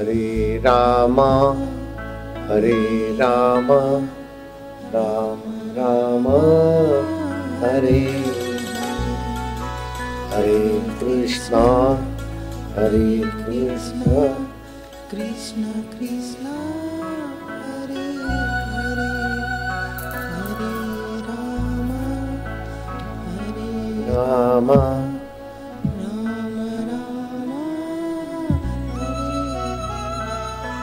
हरे राम हरे राम राम राम हरे। हरे कृष्ण हरे कृष्ण। कृष्ण कृष्ण हरे Ram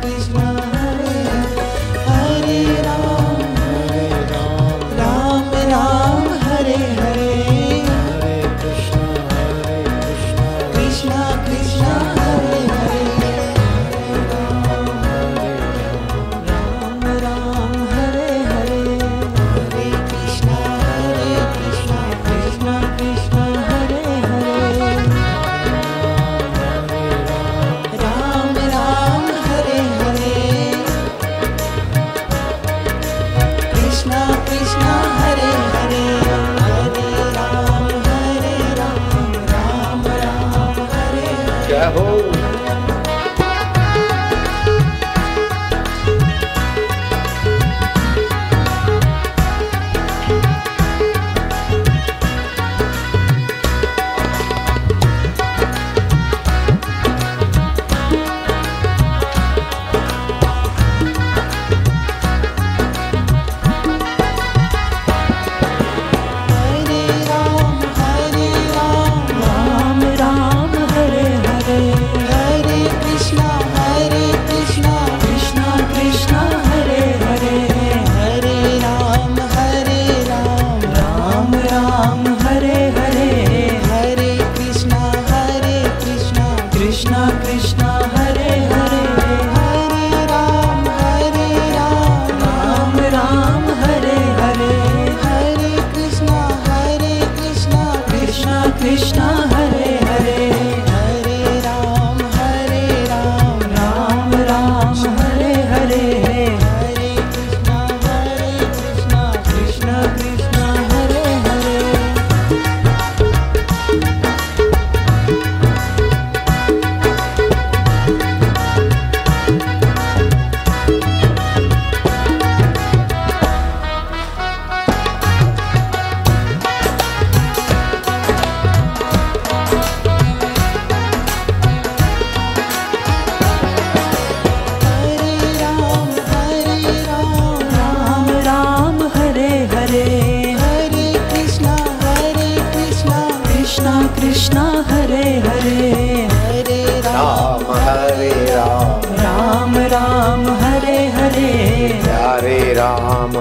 Krishna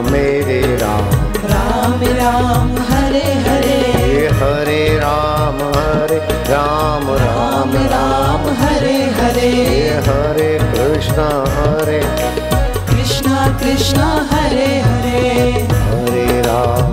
मेरे Ram. Ram Ram Hare Hare. Hare Ram Hare Ram Ram. Ram Hare Hare. Hare Krishna Hare. Krishna Krishna Hare Hare. Hare Ram.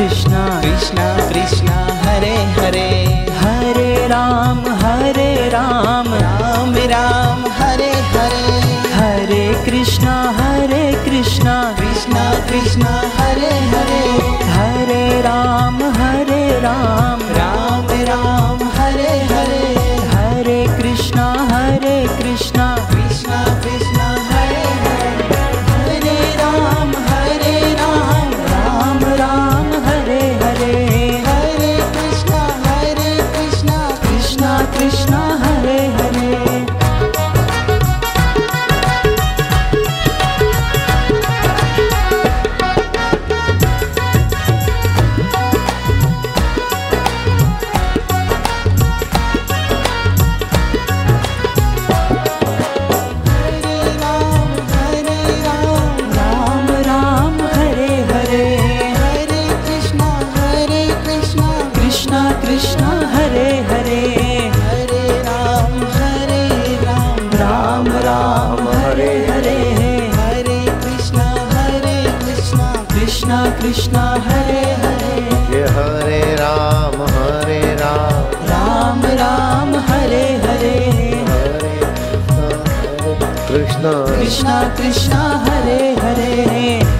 Krishna Krishna. Hare Hare हे हरे कृष्णा हरे कृष्णा कृष्णा कृष्णा हरे हरे। हरे राम हरे राम। राम राम हरे हरे हरे कृष्णा। कृष्णा कृष्णा हरे हरे हे।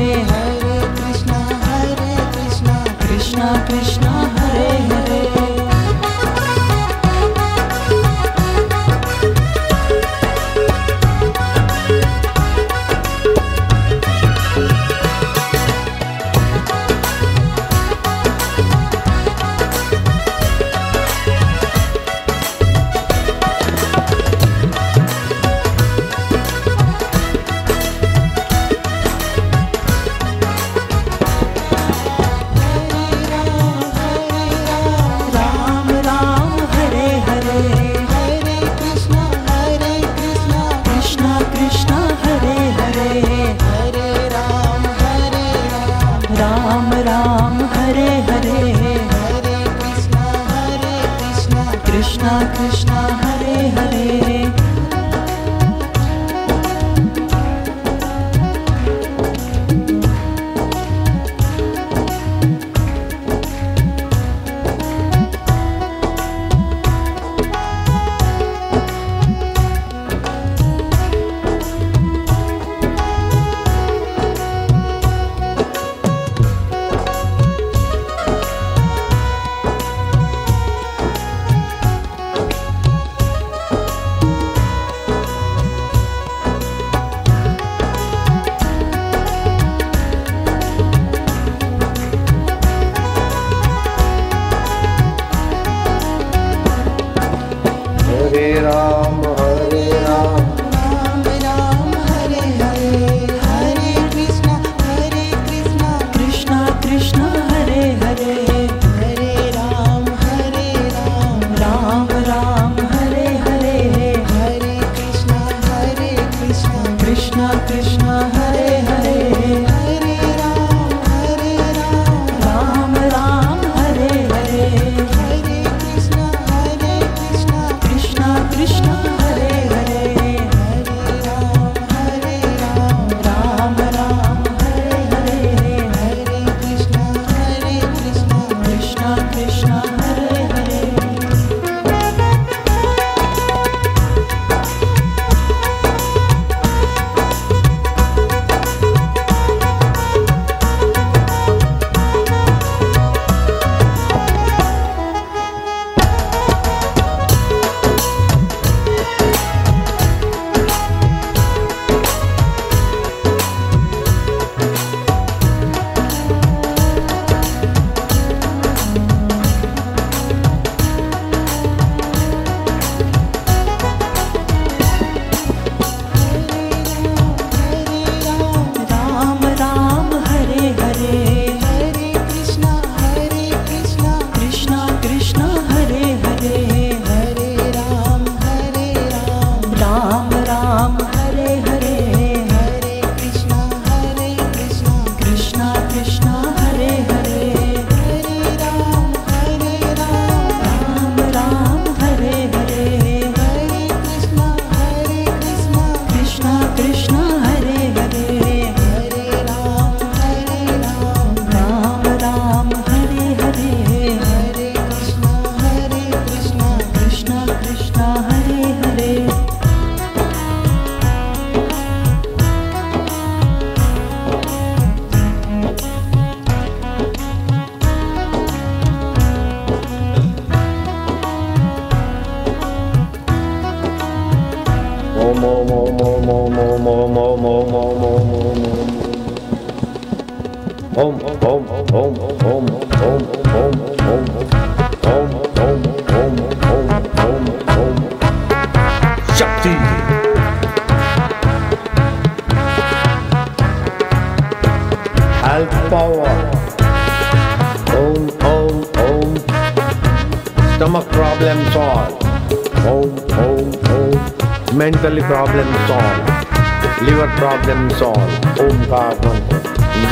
mentally problem solve liver problem solve Omkar मंत्र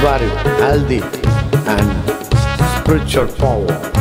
very healthy. and spiritual power.